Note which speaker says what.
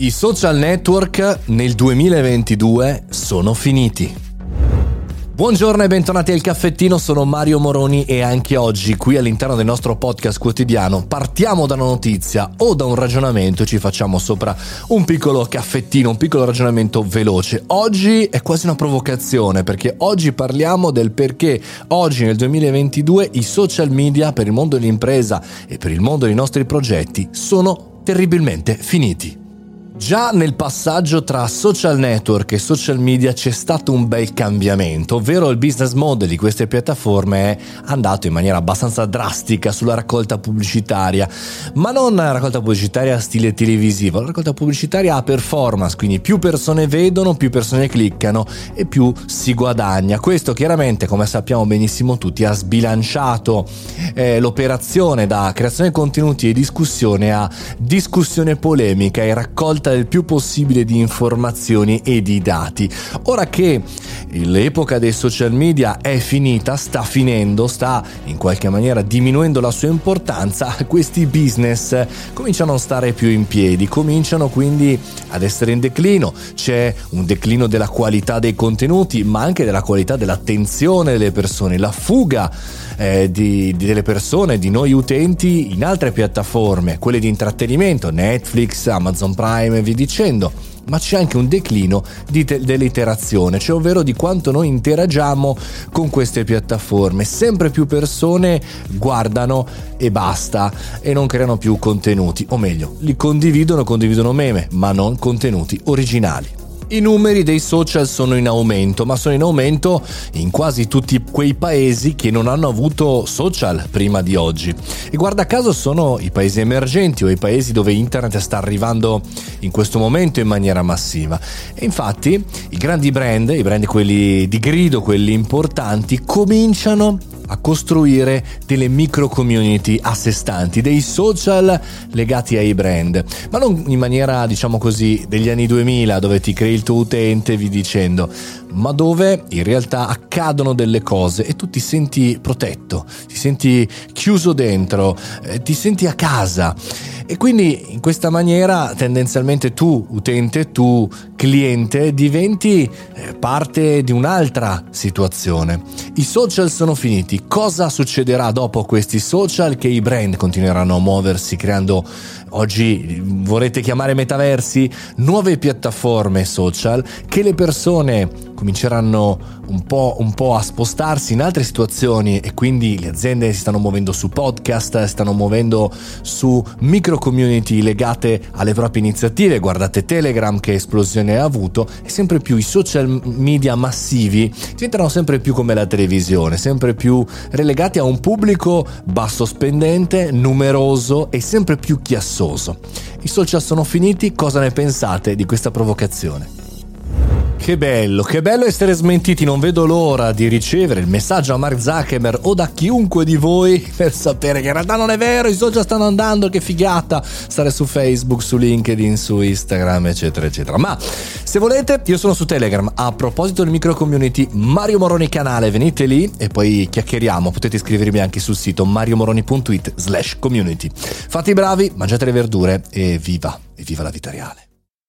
Speaker 1: I social network nel 2022 sono finiti. Buongiorno e bentornati al caffettino, sono Mario Moroni e anche oggi qui all'interno del nostro podcast quotidiano partiamo da una notizia o da un ragionamento e ci facciamo sopra un piccolo caffettino, un piccolo ragionamento veloce. Oggi è quasi una provocazione perché oggi parliamo del perché oggi nel 2022 i social media per il mondo dell'impresa e per il mondo dei nostri progetti sono terribilmente finiti. Già nel passaggio tra social network e social media c'è stato un bel cambiamento, ovvero il business model di queste piattaforme è andato in maniera abbastanza drastica sulla raccolta pubblicitaria, ma non la raccolta pubblicitaria stile televisivo, la raccolta pubblicitaria a performance, quindi più persone vedono, più persone cliccano e più si guadagna. Questo chiaramente, come sappiamo benissimo tutti, ha sbilanciato eh, l'operazione da creazione di contenuti e discussione a discussione polemica e raccolta raccolta il più possibile di informazioni e di dati. Ora che l'epoca dei social media è finita, sta finendo, sta in qualche maniera diminuendo la sua importanza, questi business cominciano a stare più in piedi, cominciano quindi ad essere in declino. C'è un declino della qualità dei contenuti, ma anche della qualità dell'attenzione delle persone, la fuga eh, di, di delle persone, di noi utenti in altre piattaforme, quelle di intrattenimento, Netflix, Amazon Prime e via dicendo ma c'è anche un declino di te- dell'iterazione, cioè ovvero di quanto noi interagiamo con queste piattaforme. Sempre più persone guardano e basta e non creano più contenuti, o meglio, li condividono, condividono meme, ma non contenuti originali. I numeri dei social sono in aumento, ma sono in aumento in quasi tutti quei paesi che non hanno avuto social prima di oggi. E guarda caso sono i paesi emergenti o i paesi dove internet sta arrivando in questo momento in maniera massiva. E infatti i grandi brand, i brand quelli di grido, quelli importanti, cominciano a costruire delle micro community a sé stanti, dei social legati ai brand, ma non in maniera diciamo così degli anni 2000 dove ti crei il tuo utente vi dicendo, ma dove in realtà accadono delle cose e tu ti senti protetto, ti senti chiuso dentro, eh, ti senti a casa. E quindi in questa maniera tendenzialmente tu utente, tu cliente diventi eh, parte di un'altra situazione. I social sono finiti, cosa succederà dopo questi social? Che i brand continueranno a muoversi creando oggi vorrete chiamare metaversi, nuove piattaforme social che le persone cominceranno un po', un po', a spostarsi in altre situazioni e quindi le aziende si stanno muovendo su podcast, stanno muovendo su micro community legate alle proprie iniziative. Guardate Telegram che esplosione ha avuto e sempre più i social media massivi diventano sempre più come la televisione, sempre più relegati a un pubblico basso spendente, numeroso e sempre più chiassoso. I social sono finiti, cosa ne pensate di questa provocazione? Che bello, che bello essere smentiti, non vedo l'ora di ricevere il messaggio a Mark Zuckerberg o da chiunque di voi per sapere che in realtà non è vero, i social stanno andando, che figata stare su Facebook, su LinkedIn, su Instagram, eccetera, eccetera. Ma se volete, io sono su Telegram. A proposito del micro community, Mario Moroni canale, venite lì e poi chiacchieriamo. Potete iscrivervi anche sul sito mariomoroni.it slash community. Fate i bravi, mangiate le verdure e viva, e viva la vita reale.